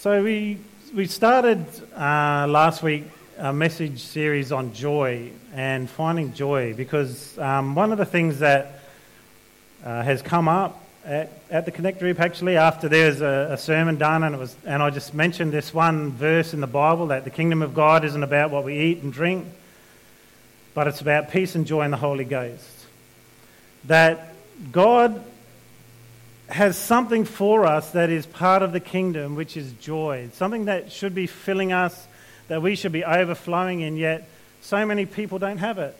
So we we started uh, last week a message series on joy and finding joy because um, one of the things that uh, has come up at, at, the Connect group actually after there's a, a, sermon done and it was and I just mentioned this one verse in the Bible that the kingdom of God isn't about what we eat and drink, but it's about peace and joy in the Holy Ghost. That God has something for us that is part of the kingdom, which is joy. Something that should be filling us, that we should be overflowing in, yet so many people don't have it.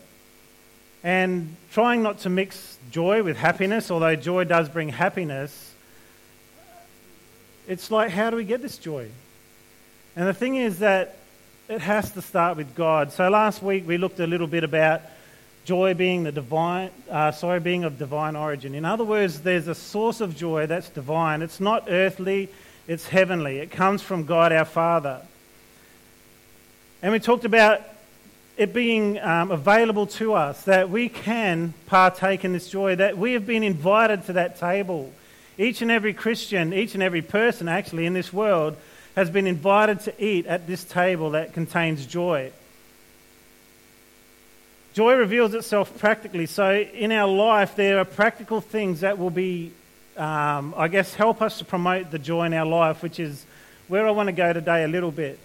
And trying not to mix joy with happiness, although joy does bring happiness, it's like, how do we get this joy? And the thing is that it has to start with God. So last week we looked a little bit about joy being the divine, uh, sorry, being of divine origin. In other words, there's a source of joy that's divine. It's not earthly, it's heavenly. It comes from God our Father. And we talked about it being um, available to us, that we can partake in this joy, that we have been invited to that table. Each and every Christian, each and every person actually in this world has been invited to eat at this table that contains joy. Joy reveals itself practically. So, in our life, there are practical things that will be, um, I guess, help us to promote the joy in our life, which is where I want to go today a little bit.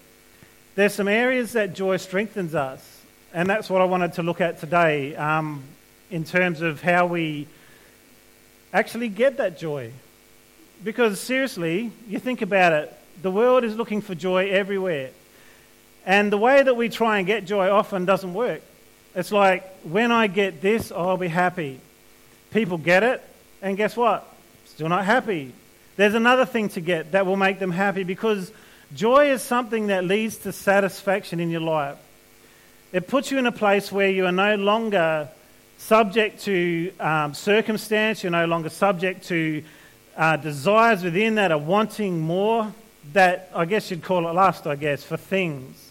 There's some areas that joy strengthens us, and that's what I wanted to look at today um, in terms of how we actually get that joy. Because, seriously, you think about it, the world is looking for joy everywhere. And the way that we try and get joy often doesn't work. It's like, when I get this, I'll be happy. People get it, and guess what? Still not happy. There's another thing to get that will make them happy because joy is something that leads to satisfaction in your life. It puts you in a place where you are no longer subject to um, circumstance, you're no longer subject to uh, desires within that are wanting more, that I guess you'd call it lust, I guess, for things.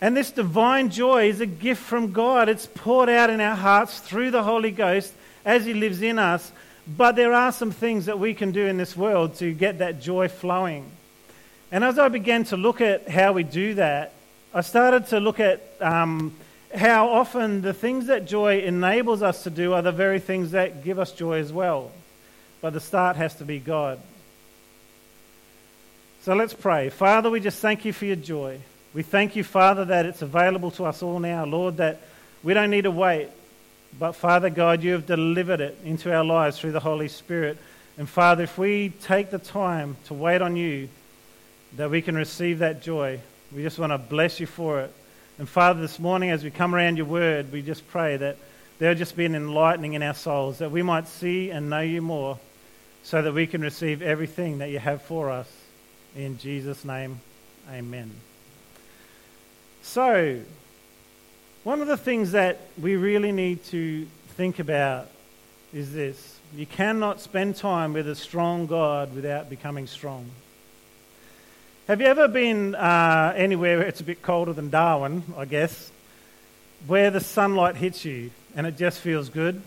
And this divine joy is a gift from God. It's poured out in our hearts through the Holy Ghost as He lives in us. But there are some things that we can do in this world to get that joy flowing. And as I began to look at how we do that, I started to look at um, how often the things that joy enables us to do are the very things that give us joy as well. But the start has to be God. So let's pray. Father, we just thank you for your joy. We thank you, Father, that it's available to us all now. Lord, that we don't need to wait. But, Father God, you have delivered it into our lives through the Holy Spirit. And, Father, if we take the time to wait on you, that we can receive that joy, we just want to bless you for it. And, Father, this morning as we come around your word, we just pray that there'll just be an enlightening in our souls, that we might see and know you more, so that we can receive everything that you have for us. In Jesus' name, amen. So, one of the things that we really need to think about is this you cannot spend time with a strong God without becoming strong. Have you ever been uh, anywhere where it's a bit colder than Darwin, I guess, where the sunlight hits you and it just feels good?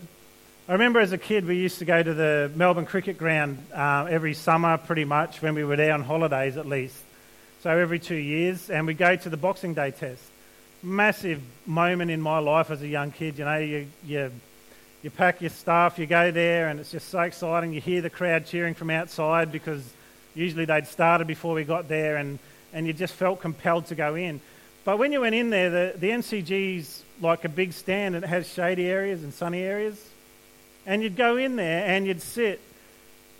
I remember as a kid we used to go to the Melbourne Cricket Ground uh, every summer, pretty much, when we were there on holidays at least so every two years, and we go to the Boxing Day test. Massive moment in my life as a young kid. You know, you, you, you pack your stuff, you go there, and it's just so exciting. You hear the crowd cheering from outside because usually they'd started before we got there, and, and you just felt compelled to go in. But when you went in there, the, the MCG's like a big stand and it has shady areas and sunny areas. And you'd go in there and you'd sit.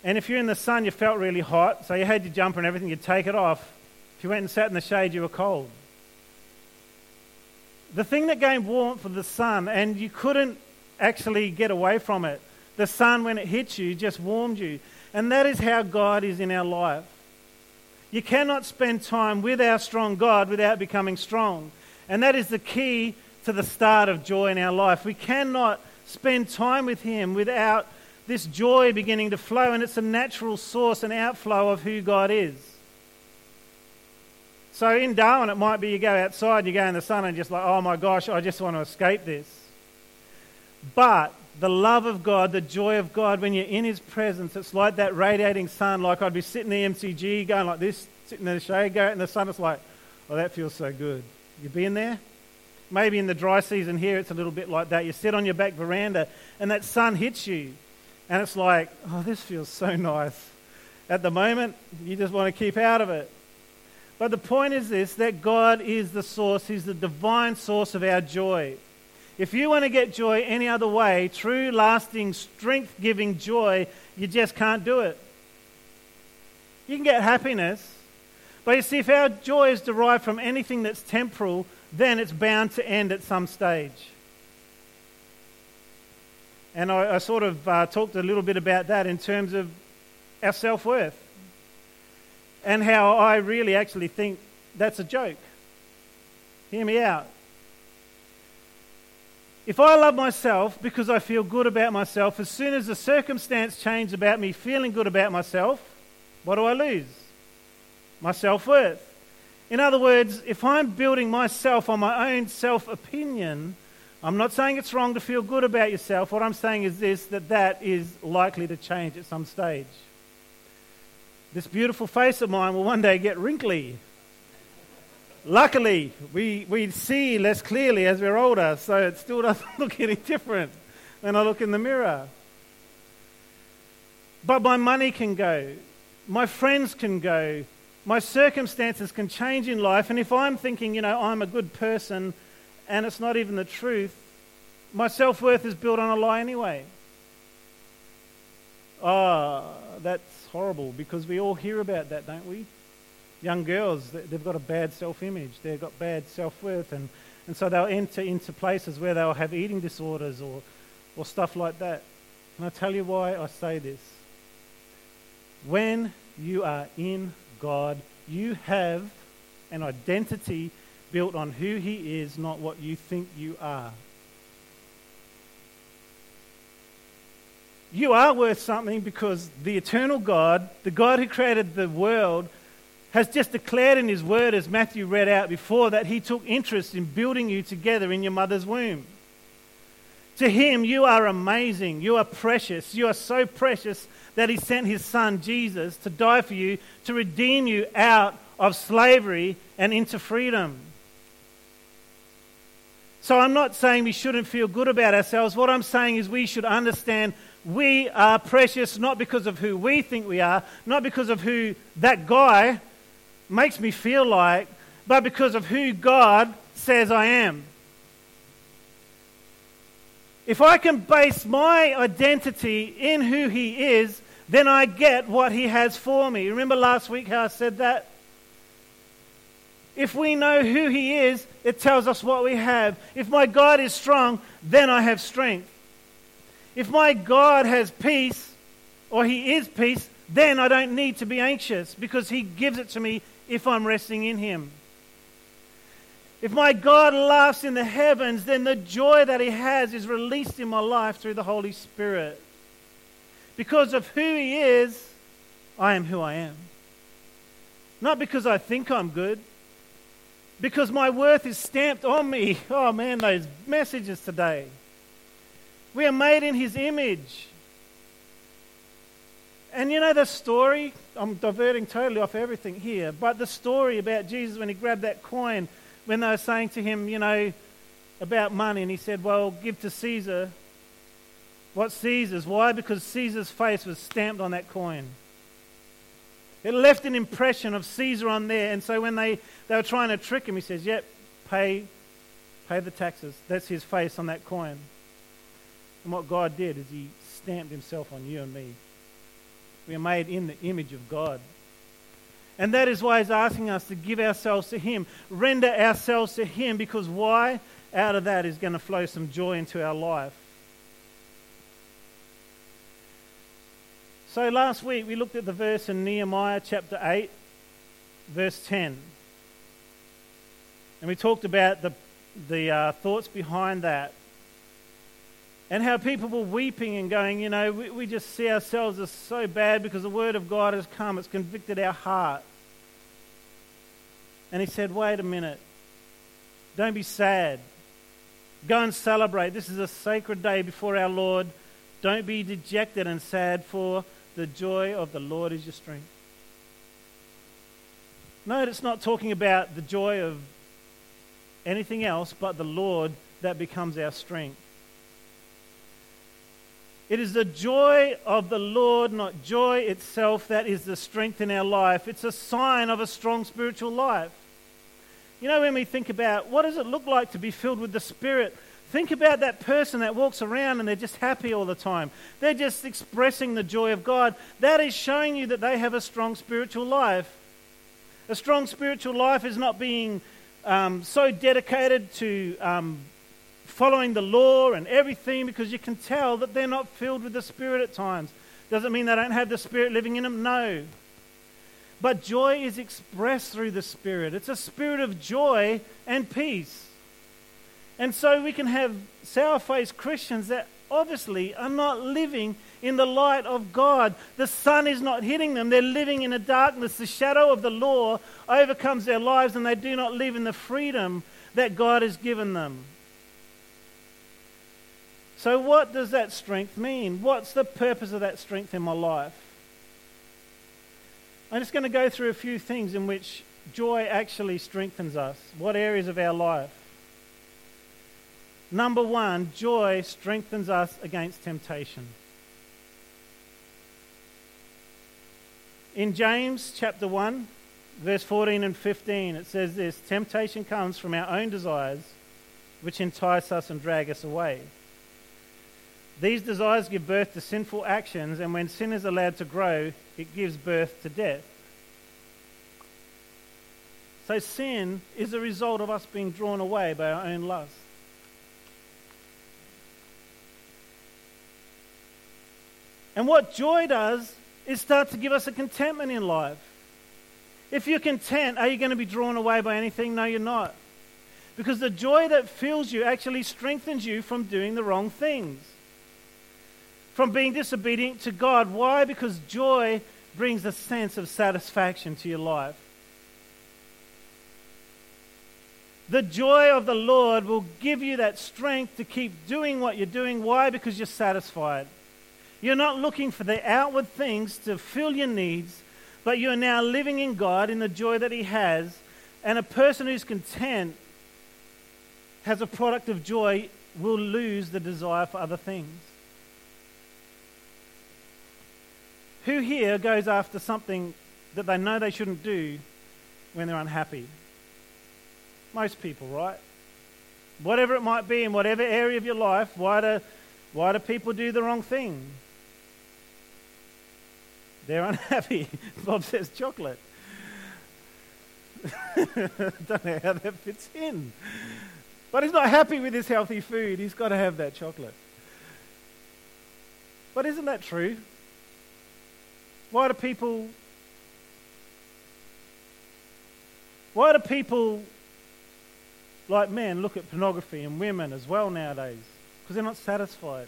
And if you're in the sun, you felt really hot, so you had your jumper and everything, you'd take it off if you went and sat in the shade, you were cold. The thing that gave warmth for the sun, and you couldn't actually get away from it. The sun, when it hit you, just warmed you. And that is how God is in our life. You cannot spend time with our strong God without becoming strong. And that is the key to the start of joy in our life. We cannot spend time with Him without this joy beginning to flow, and it's a natural source and outflow of who God is. So in Darwin, it might be you go outside, you go in the sun, and just like, oh my gosh, I just want to escape this. But the love of God, the joy of God, when you're in His presence, it's like that radiating sun. Like I'd be sitting in the MCG going like this, sitting in the shade, go out in the sun. It's like, oh, that feels so good. You been there? Maybe in the dry season here, it's a little bit like that. You sit on your back veranda and that sun hits you. And it's like, oh, this feels so nice. At the moment, you just want to keep out of it. But the point is this that God is the source, He's the divine source of our joy. If you want to get joy any other way, true, lasting, strength giving joy, you just can't do it. You can get happiness, but you see, if our joy is derived from anything that's temporal, then it's bound to end at some stage. And I, I sort of uh, talked a little bit about that in terms of our self worth and how I really actually think that's a joke. Hear me out. If I love myself because I feel good about myself, as soon as the circumstance changes about me feeling good about myself, what do I lose? My self worth. In other words, if I'm building myself on my own self opinion, I'm not saying it's wrong to feel good about yourself. What I'm saying is this that that is likely to change at some stage. This beautiful face of mine will one day get wrinkly. Luckily, we, we see less clearly as we're older, so it still doesn't look any different when I look in the mirror. But my money can go, my friends can go, my circumstances can change in life, and if I'm thinking, you know, I'm a good person and it's not even the truth, my self worth is built on a lie anyway. Ah, oh, that's horrible because we all hear about that, don't we? Young girls, they've got a bad self image, they've got bad self worth, and, and so they'll enter into places where they'll have eating disorders or, or stuff like that. And I tell you why I say this. When you are in God, you have an identity built on who He is, not what you think you are. You are worth something because the eternal God, the God who created the world, has just declared in His word, as Matthew read out before, that He took interest in building you together in your mother's womb. To Him, you are amazing. You are precious. You are so precious that He sent His Son, Jesus, to die for you, to redeem you out of slavery and into freedom. So I'm not saying we shouldn't feel good about ourselves. What I'm saying is we should understand we are precious not because of who we think we are, not because of who that guy makes me feel like, but because of who God says I am. If I can base my identity in who He is, then I get what He has for me. Remember last week how I said that? If we know who He is, it tells us what we have. If my God is strong, then I have strength. If my God has peace, or He is peace, then I don't need to be anxious because He gives it to me if I'm resting in Him. If my God laughs in the heavens, then the joy that He has is released in my life through the Holy Spirit. Because of who He is, I am who I am. Not because I think I'm good, because my worth is stamped on me. Oh man, those messages today. We are made in his image. And you know the story? I'm diverting totally off everything here, but the story about Jesus when he grabbed that coin, when they were saying to him, you know, about money, and he said, Well, give to Caesar what Caesar's. Why? Because Caesar's face was stamped on that coin. It left an impression of Caesar on there, and so when they, they were trying to trick him, he says, Yep, pay, pay the taxes. That's his face on that coin. And what God did is He stamped Himself on you and me. We are made in the image of God. And that is why He's asking us to give ourselves to Him, render ourselves to Him, because why? Out of that is going to flow some joy into our life. So last week we looked at the verse in Nehemiah chapter 8, verse 10. And we talked about the, the uh, thoughts behind that and how people were weeping and going, you know, we, we just see ourselves as so bad because the word of God has come, it's convicted our heart. And he said, wait a minute, don't be sad. Go and celebrate. This is a sacred day before our Lord. Don't be dejected and sad, for the joy of the Lord is your strength. Note it's not talking about the joy of anything else but the Lord that becomes our strength. It is the joy of the Lord, not joy itself, that is the strength in our life. It's a sign of a strong spiritual life. You know, when we think about what does it look like to be filled with the Spirit, think about that person that walks around and they're just happy all the time. They're just expressing the joy of God. That is showing you that they have a strong spiritual life. A strong spiritual life is not being um, so dedicated to um, following the law and everything because you can tell that they're not filled with the Spirit at times. Doesn't mean they don't have the Spirit living in them, no. But joy is expressed through the Spirit. It's a spirit of joy and peace. And so we can have sour faced Christians that obviously are not living in the light of God. The sun is not hitting them. They're living in a darkness. The shadow of the law overcomes their lives and they do not live in the freedom that God has given them. So, what does that strength mean? What's the purpose of that strength in my life? I'm just going to go through a few things in which joy actually strengthens us. What areas of our life? Number one, joy strengthens us against temptation. In James chapter 1, verse 14 and 15, it says this Temptation comes from our own desires, which entice us and drag us away. These desires give birth to sinful actions, and when sin is allowed to grow, it gives birth to death. So, sin is a result of us being drawn away by our own lust. And what joy does is start to give us a contentment in life. If you're content, are you going to be drawn away by anything? No, you're not. Because the joy that fills you actually strengthens you from doing the wrong things from being disobedient to God. Why? Because joy brings a sense of satisfaction to your life. The joy of the Lord will give you that strength to keep doing what you're doing. Why? Because you're satisfied. You're not looking for the outward things to fill your needs, but you're now living in God in the joy that He has. And a person who's content has a product of joy will lose the desire for other things. Who here goes after something that they know they shouldn't do when they're unhappy? Most people, right? Whatever it might be in whatever area of your life, why do, why do people do the wrong thing? They're unhappy. Bob says chocolate. Don't know how that fits in. But he's not happy with his healthy food. He's got to have that chocolate. But isn't that true? Why do people Why do people like men look at pornography and women as well nowadays? Because they're not satisfied.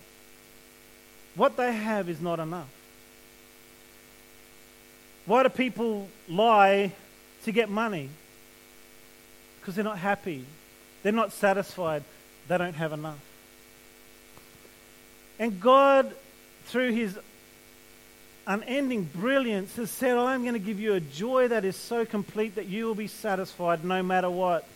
What they have is not enough. Why do people lie to get money? Because they're not happy. They're not satisfied. They don't have enough. And God, through His unending brilliance has said, I'm going to give you a joy that is so complete that you will be satisfied no matter what.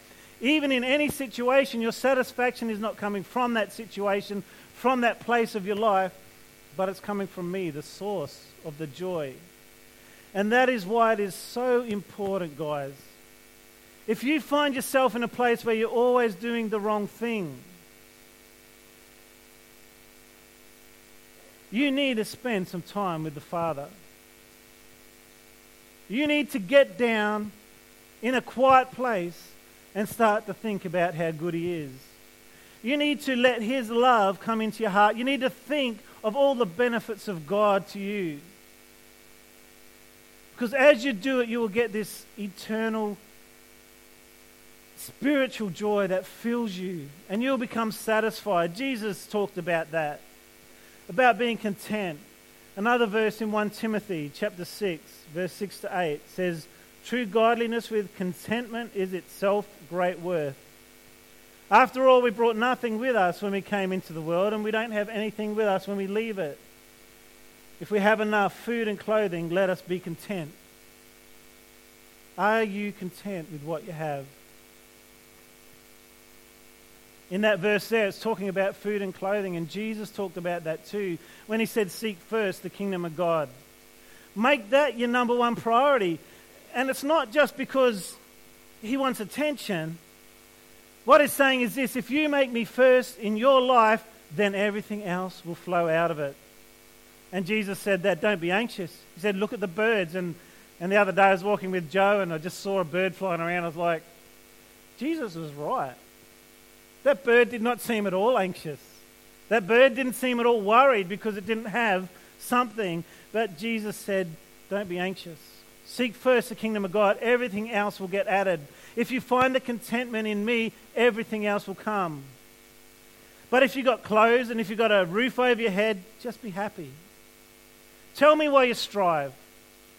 Even in any situation, your satisfaction is not coming from that situation, from that place of your life, but it's coming from me, the source of the joy. And that is why it is so important, guys. If you find yourself in a place where you're always doing the wrong thing, You need to spend some time with the Father. You need to get down in a quiet place and start to think about how good He is. You need to let His love come into your heart. You need to think of all the benefits of God to you. Because as you do it, you will get this eternal spiritual joy that fills you and you'll become satisfied. Jesus talked about that about being content. Another verse in 1 Timothy chapter 6, verse 6 to 8 says, True godliness with contentment is itself great worth. After all, we brought nothing with us when we came into the world, and we don't have anything with us when we leave it. If we have enough food and clothing, let us be content. Are you content with what you have? In that verse there, it's talking about food and clothing, and Jesus talked about that too when he said, Seek first the kingdom of God. Make that your number one priority. And it's not just because he wants attention, what he's saying is this if you make me first in your life, then everything else will flow out of it. And Jesus said that, don't be anxious. He said, look at the birds. And, and the other day I was walking with Joe and I just saw a bird flying around. I was like, Jesus was right. That bird did not seem at all anxious. That bird didn't seem at all worried because it didn't have something. But Jesus said, don't be anxious. Seek first the kingdom of God. Everything else will get added. If you find the contentment in me, everything else will come. But if you've got clothes and if you've got a roof over your head, just be happy. Tell me why you strive.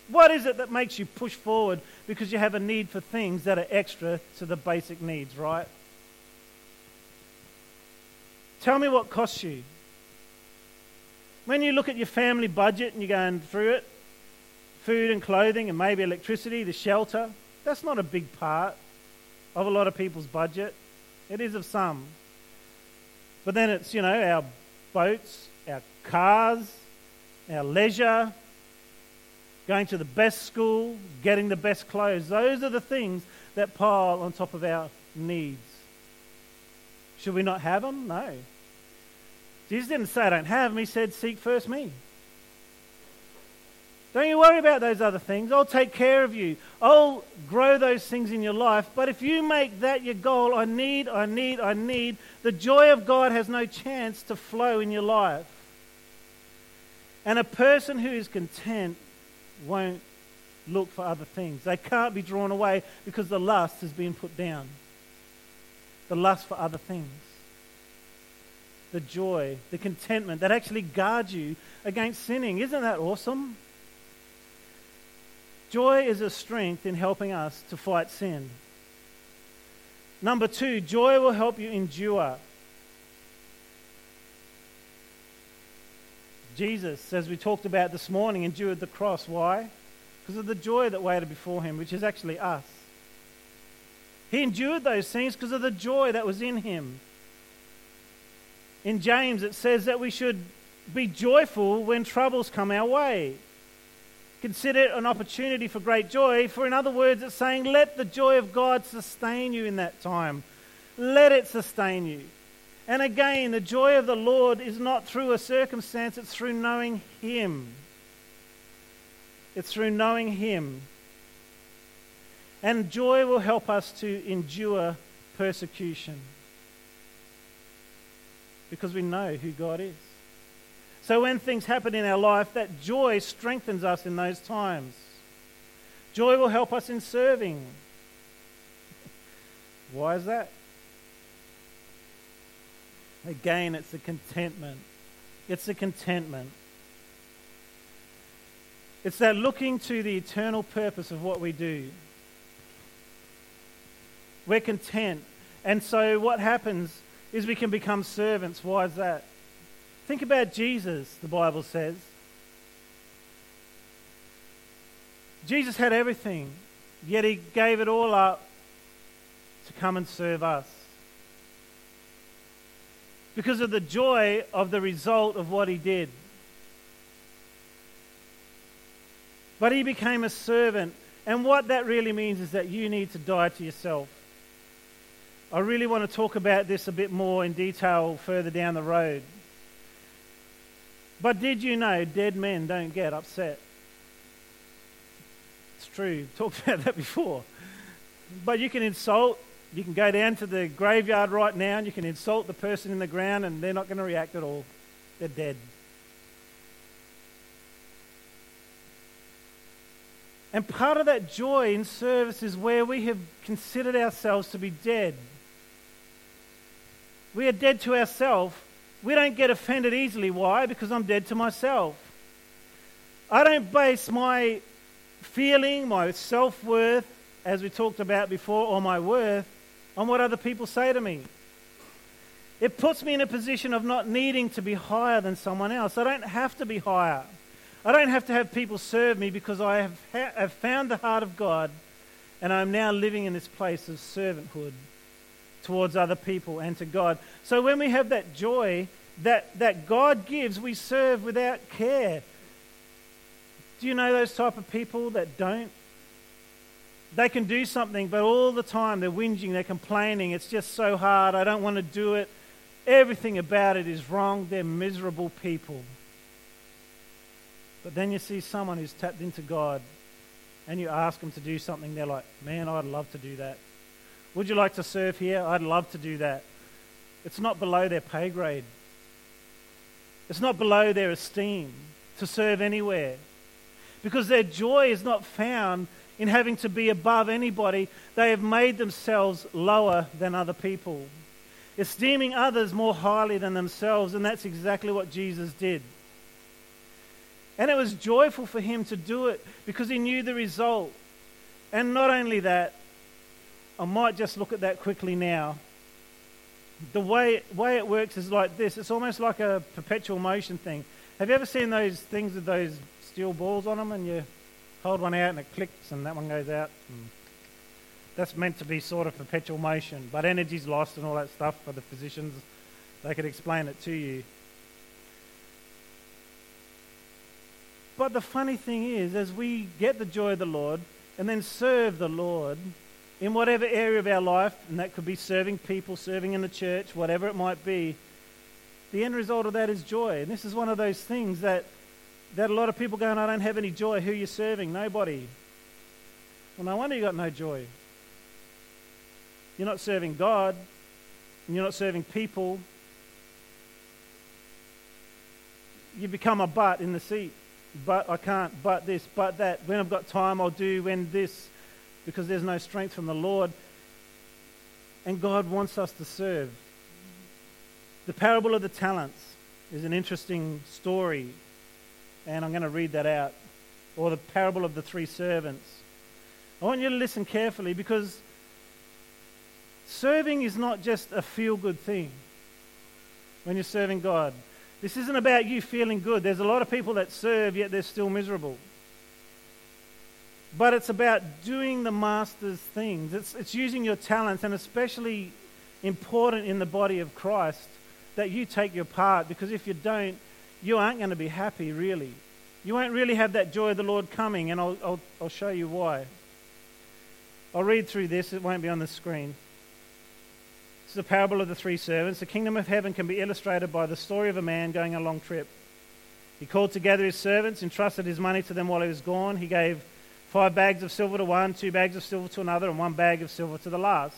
What is it that makes you push forward because you have a need for things that are extra to the basic needs, right? Tell me what costs you. When you look at your family budget and you're going through it, food and clothing and maybe electricity, the shelter, that's not a big part of a lot of people's budget. It is of some. But then it's, you know, our boats, our cars, our leisure, going to the best school, getting the best clothes. Those are the things that pile on top of our needs. Should we not have them? No. Jesus didn't say, I don't have them. He said, Seek first me. Don't you worry about those other things. I'll take care of you. I'll grow those things in your life. But if you make that your goal, I need, I need, I need, the joy of God has no chance to flow in your life. And a person who is content won't look for other things. They can't be drawn away because the lust has been put down. The lust for other things. The joy, the contentment that actually guards you against sinning. Isn't that awesome? Joy is a strength in helping us to fight sin. Number two, joy will help you endure. Jesus, as we talked about this morning, endured the cross. Why? Because of the joy that waited before him, which is actually us. He endured those things because of the joy that was in him. In James, it says that we should be joyful when troubles come our way. Consider it an opportunity for great joy. For, in other words, it's saying, let the joy of God sustain you in that time. Let it sustain you. And again, the joy of the Lord is not through a circumstance, it's through knowing Him. It's through knowing Him. And joy will help us to endure persecution because we know who God is. So when things happen in our life, that joy strengthens us in those times. Joy will help us in serving. Why is that? Again, it's the contentment. It's the contentment. It's that looking to the eternal purpose of what we do. We're content. And so what happens is we can become servants. Why is that? Think about Jesus, the Bible says. Jesus had everything, yet he gave it all up to come and serve us. Because of the joy of the result of what he did. But he became a servant. And what that really means is that you need to die to yourself. I really want to talk about this a bit more in detail further down the road. But did you know dead men don't get upset? It's true. Talked about that before. But you can insult, you can go down to the graveyard right now and you can insult the person in the ground and they're not going to react at all. They're dead. And part of that joy in service is where we have considered ourselves to be dead. We are dead to ourselves we don't get offended easily. Why? Because I'm dead to myself. I don't base my feeling, my self worth, as we talked about before, or my worth on what other people say to me. It puts me in a position of not needing to be higher than someone else. I don't have to be higher. I don't have to have people serve me because I have, ha- have found the heart of God and I'm now living in this place of servanthood towards other people and to God. So when we have that joy that, that God gives, we serve without care. Do you know those type of people that don't? They can do something, but all the time they're whinging, they're complaining. It's just so hard. I don't want to do it. Everything about it is wrong. They're miserable people. But then you see someone who's tapped into God and you ask them to do something, they're like, man, I'd love to do that. Would you like to serve here? I'd love to do that. It's not below their pay grade, it's not below their esteem to serve anywhere. Because their joy is not found in having to be above anybody. They have made themselves lower than other people, esteeming others more highly than themselves, and that's exactly what Jesus did. And it was joyful for him to do it because he knew the result. And not only that, I might just look at that quickly now. The way, way it works is like this it's almost like a perpetual motion thing. Have you ever seen those things with those steel balls on them and you hold one out and it clicks and that one goes out? And that's meant to be sort of perpetual motion, but energy's lost and all that stuff for the physicians. They could explain it to you. But the funny thing is, as we get the joy of the Lord and then serve the Lord in whatever area of our life, and that could be serving people, serving in the church, whatever it might be, the end result of that is joy. And this is one of those things that, that a lot of people going, I don't have any joy. Who are you serving? Nobody. Well, no wonder you got no joy. You're not serving God, and you're not serving people. You become a butt in the seat but I can't, but this, but that. When I've got time, I'll do when this, because there's no strength from the Lord. And God wants us to serve. The parable of the talents is an interesting story, and I'm going to read that out. Or the parable of the three servants. I want you to listen carefully because serving is not just a feel good thing when you're serving God. This isn't about you feeling good. There's a lot of people that serve, yet they're still miserable. But it's about doing the master's things. It's, it's using your talents, and especially important in the body of Christ that you take your part, because if you don't, you aren't going to be happy, really. You won't really have that joy of the Lord coming, and I'll, I'll, I'll show you why. I'll read through this, it won't be on the screen. It's the parable of the three servants. The kingdom of heaven can be illustrated by the story of a man going a long trip. He called together his servants, entrusted his money to them while he was gone. He gave five bags of silver to one, two bags of silver to another, and one bag of silver to the last.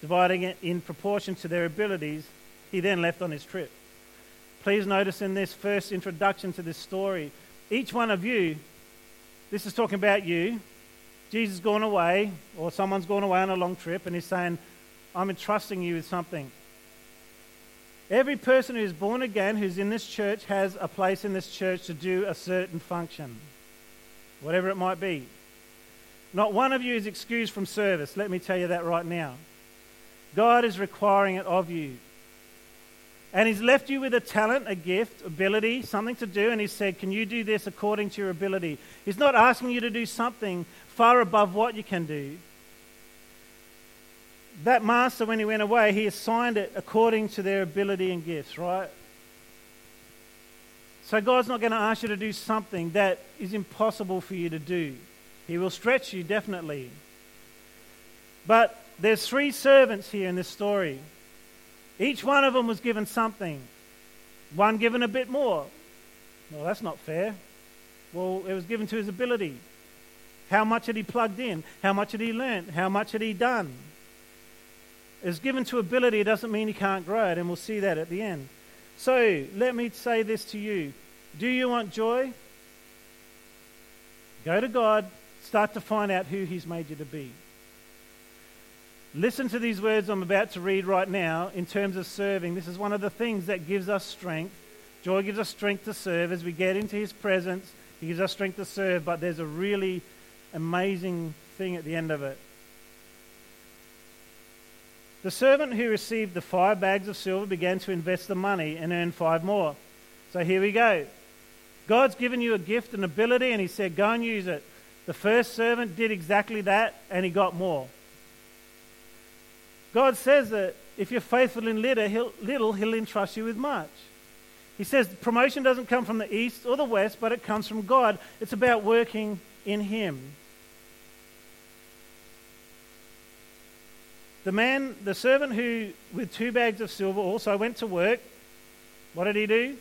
Dividing it in proportion to their abilities, he then left on his trip. Please notice in this first introduction to this story, each one of you, this is talking about you. Jesus has gone away, or someone's gone away on a long trip, and he's saying, I'm entrusting you with something. Every person who's born again, who's in this church, has a place in this church to do a certain function, whatever it might be. Not one of you is excused from service. Let me tell you that right now. God is requiring it of you. And He's left you with a talent, a gift, ability, something to do, and He said, Can you do this according to your ability? He's not asking you to do something far above what you can do that master, when he went away, he assigned it according to their ability and gifts, right? So God's not going to ask you to do something that is impossible for you to do. He will stretch you, definitely. But there's three servants here in this story. Each one of them was given something. One given a bit more. Well, that's not fair. Well, it was given to his ability. How much had he plugged in? How much had he learnt? How much had he done? It's given to ability it doesn't mean he can't grow it, and we'll see that at the end. So let me say this to you Do you want joy? Go to God, start to find out who He's made you to be. Listen to these words I'm about to read right now in terms of serving. This is one of the things that gives us strength. Joy gives us strength to serve as we get into His presence. He gives us strength to serve, but there's a really amazing thing at the end of it. The servant who received the five bags of silver began to invest the money and earn five more. So here we go. God's given you a gift, and ability, and He said, Go and use it. The first servant did exactly that, and he got more. God says that if you're faithful in little he'll, little, he'll entrust you with much. He says promotion doesn't come from the east or the west, but it comes from God. It's about working in Him. The man, the servant who, with two bags of silver, also went to work. What did he do?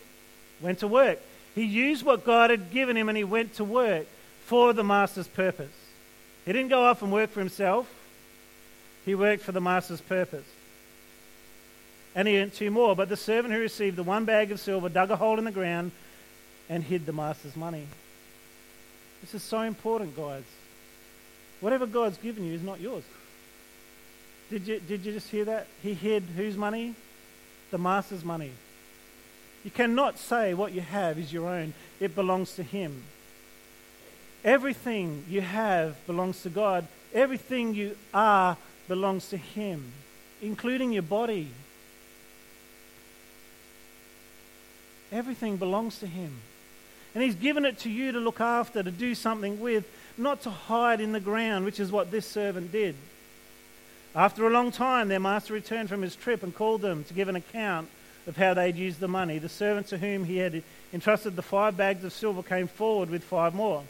Went to work. He used what God had given him and he went to work for the master's purpose. He didn't go off and work for himself, he worked for the master's purpose. And he earned two more. But the servant who received the one bag of silver dug a hole in the ground and hid the master's money. This is so important, guys. Whatever God's given you is not yours. Did you, did you just hear that? He hid whose money? The master's money. You cannot say what you have is your own, it belongs to Him. Everything you have belongs to God, everything you are belongs to Him, including your body. Everything belongs to Him. And He's given it to you to look after, to do something with, not to hide in the ground, which is what this servant did. After a long time, their master returned from his trip and called them to give an account of how they'd used the money. The servant to whom he had entrusted the five bags of silver came forward with five more.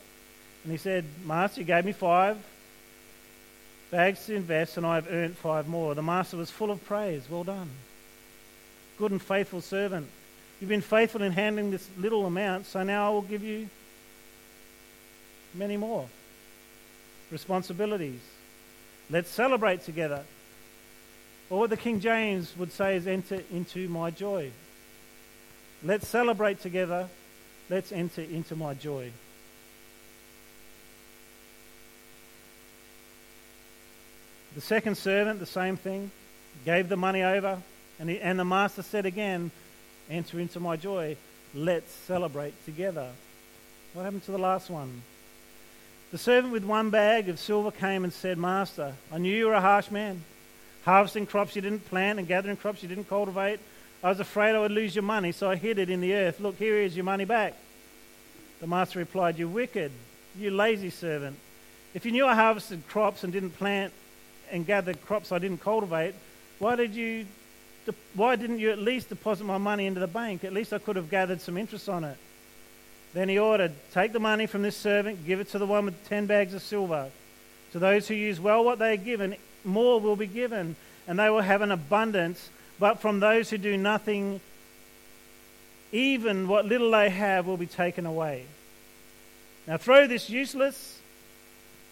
And he said, Master, you gave me five bags to invest, and I have earned five more. The master was full of praise. Well done. Good and faithful servant. You've been faithful in handling this little amount, so now I will give you many more responsibilities. Let's celebrate together. Or what the King James would say is enter into my joy. Let's celebrate together. Let's enter into my joy. The second servant, the same thing, gave the money over, and, he, and the master said again, Enter into my joy. Let's celebrate together. What happened to the last one? The servant with one bag of silver came and said, Master, I knew you were a harsh man, harvesting crops you didn't plant and gathering crops you didn't cultivate. I was afraid I would lose your money, so I hid it in the earth. Look, here is your money back. The master replied, You wicked, you lazy servant. If you knew I harvested crops and didn't plant and gathered crops I didn't cultivate, why did you why didn't you at least deposit my money into the bank? At least I could have gathered some interest on it. Then he ordered, Take the money from this servant, give it to the one with ten bags of silver. To those who use well what they are given, more will be given, and they will have an abundance. But from those who do nothing, even what little they have will be taken away. Now throw this useless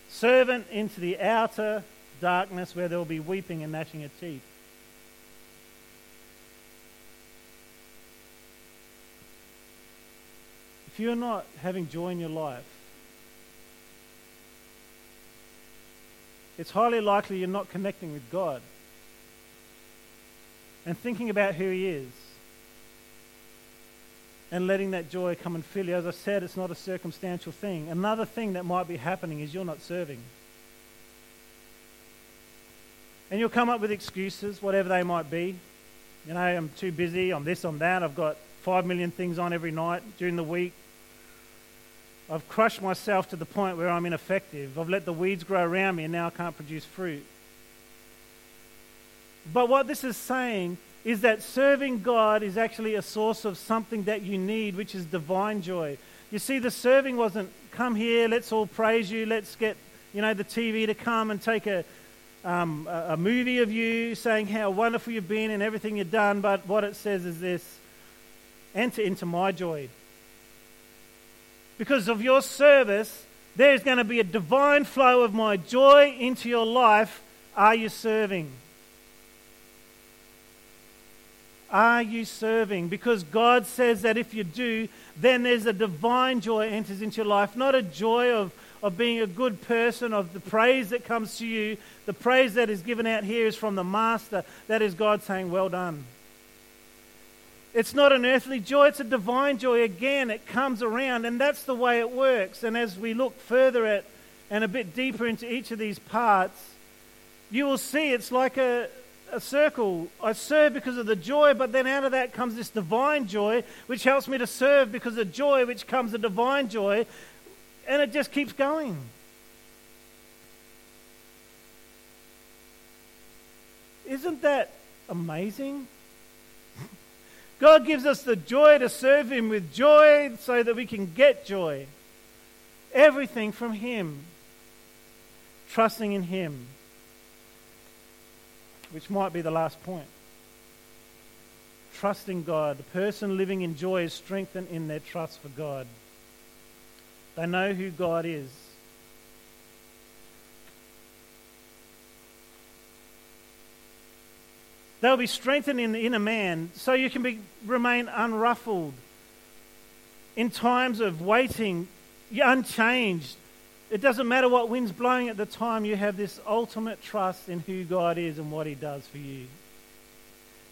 servant into the outer darkness where there will be weeping and gnashing of teeth. If you're not having joy in your life, it's highly likely you're not connecting with God and thinking about who He is and letting that joy come and fill you. As I said, it's not a circumstantial thing. Another thing that might be happening is you're not serving. And you'll come up with excuses, whatever they might be. You know, I'm too busy, I'm this, I'm that, I've got five million things on every night during the week. I've crushed myself to the point where I'm ineffective. I've let the weeds grow around me and now I can't produce fruit. But what this is saying is that serving God is actually a source of something that you need, which is divine joy. You see, the serving wasn't come here, let's all praise you, let's get you know the TV to come and take a, um, a, a movie of you saying how wonderful you've been and everything you've done. But what it says is this: enter into my joy because of your service, there's going to be a divine flow of my joy into your life. Are you serving? Are you serving? Because God says that if you do, then there's a divine joy enters into your life, not a joy of, of being a good person, of the praise that comes to you. The praise that is given out here is from the Master. That is God saying, Well done. It's not an earthly joy, it's a divine joy. Again, it comes around, and that's the way it works. And as we look further at and a bit deeper into each of these parts, you will see it's like a, a circle. I serve because of the joy, but then out of that comes this divine joy, which helps me to serve because of joy, which comes the divine joy, and it just keeps going. Isn't that amazing? God gives us the joy to serve Him with joy so that we can get joy. Everything from Him. Trusting in Him. Which might be the last point. Trusting God. The person living in joy is strengthened in their trust for God. They know who God is. They'll be strengthened in the inner man so you can be, remain unruffled in times of waiting, you're unchanged. It doesn't matter what wind's blowing at the time, you have this ultimate trust in who God is and what He does for you.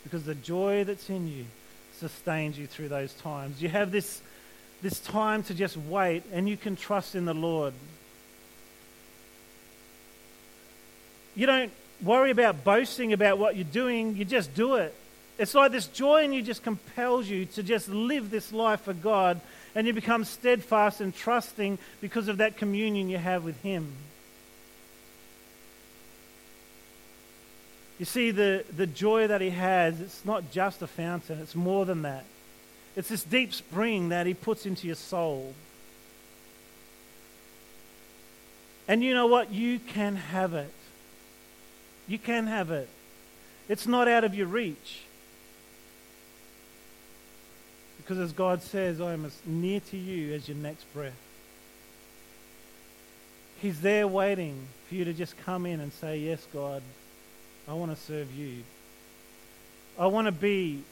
Because the joy that's in you sustains you through those times. You have this, this time to just wait and you can trust in the Lord. You don't worry about boasting about what you're doing, you just do it. It's like this joy in you just compels you to just live this life for God, and you become steadfast and trusting because of that communion you have with Him. You see, the, the joy that He has, it's not just a fountain, it's more than that. It's this deep spring that He puts into your soul. And you know what? You can have it. You can have it. It's not out of your reach. Because as God says, I am as near to you as your next breath. He's there waiting for you to just come in and say, Yes, God, I want to serve you. I want to be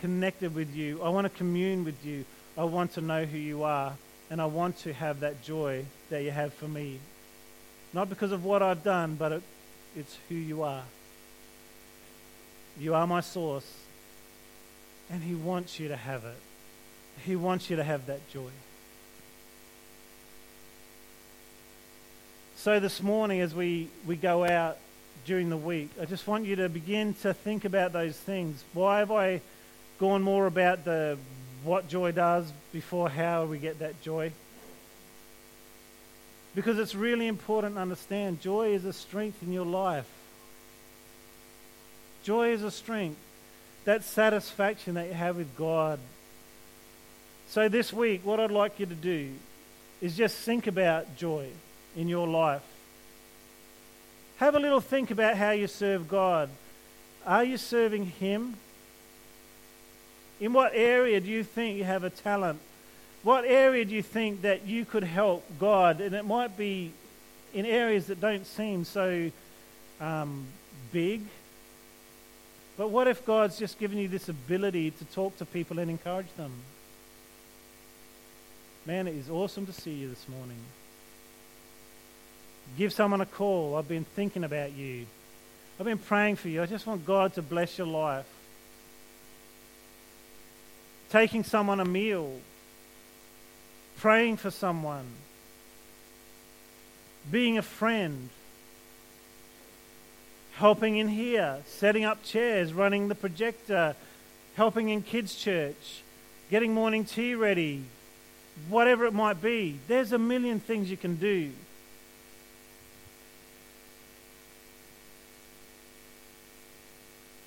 connected with you. I want to commune with you. I want to know who you are. And I want to have that joy that you have for me. Not because of what I've done, but it's who you are. You are my source, and He wants you to have it. He wants you to have that joy. So, this morning, as we, we go out during the week, I just want you to begin to think about those things. Why have I gone more about the what joy does before how we get that joy? Because it's really important to understand joy is a strength in your life. Joy is a strength. That satisfaction that you have with God. So, this week, what I'd like you to do is just think about joy in your life. Have a little think about how you serve God. Are you serving Him? In what area do you think you have a talent what area do you think that you could help God? And it might be in areas that don't seem so um, big. But what if God's just given you this ability to talk to people and encourage them? Man, it is awesome to see you this morning. Give someone a call. I've been thinking about you. I've been praying for you. I just want God to bless your life. Taking someone a meal praying for someone, being a friend, helping in here, setting up chairs, running the projector, helping in kids' church, getting morning tea ready, whatever it might be. There's a million things you can do.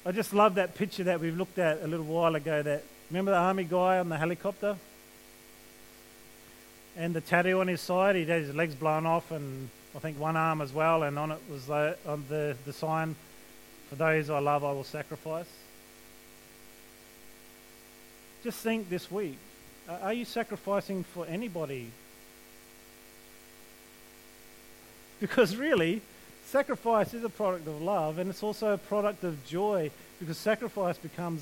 I just love that picture that we've looked at a little while ago. That remember the army guy on the helicopter? And the tattoo on his side. He had his legs blown off, and I think one arm as well. And on it was the, on the, the sign, "For those I love, I will sacrifice." Just think this week: Are you sacrificing for anybody? Because really, sacrifice is a product of love, and it's also a product of joy. Because sacrifice becomes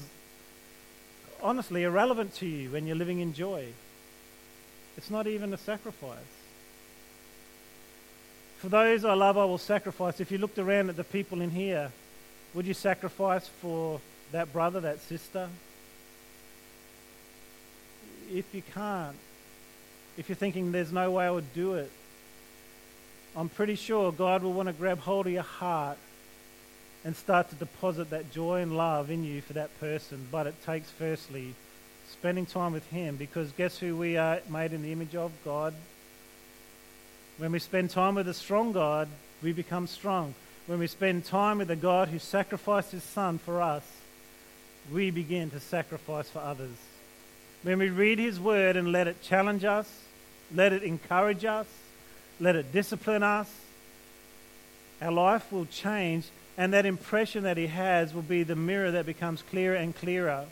honestly irrelevant to you when you're living in joy. It's not even a sacrifice. For those I love, I will sacrifice. If you looked around at the people in here, would you sacrifice for that brother, that sister? If you can't, if you're thinking there's no way I would do it, I'm pretty sure God will want to grab hold of your heart and start to deposit that joy and love in you for that person. But it takes, firstly, spending time with Him because guess who we are made in the image of? God. When we spend time with a strong God, we become strong. When we spend time with a God who sacrificed His Son for us, we begin to sacrifice for others. When we read His Word and let it challenge us, let it encourage us, let it discipline us, our life will change, and that impression that He has will be the mirror that becomes clearer and clearer.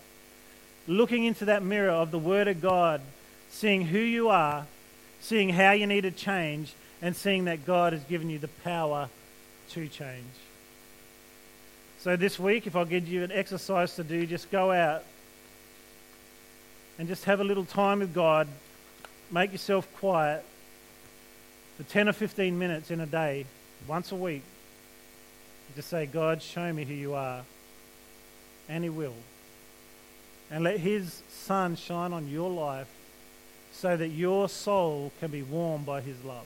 Looking into that mirror of the Word of God, seeing who you are, seeing how you need to change, and seeing that God has given you the power to change. So, this week, if I give you an exercise to do, just go out and just have a little time with God. Make yourself quiet for 10 or 15 minutes in a day, once a week. Just say, God, show me who you are. And He will. And let His sun shine on your life so that your soul can be warmed by His love.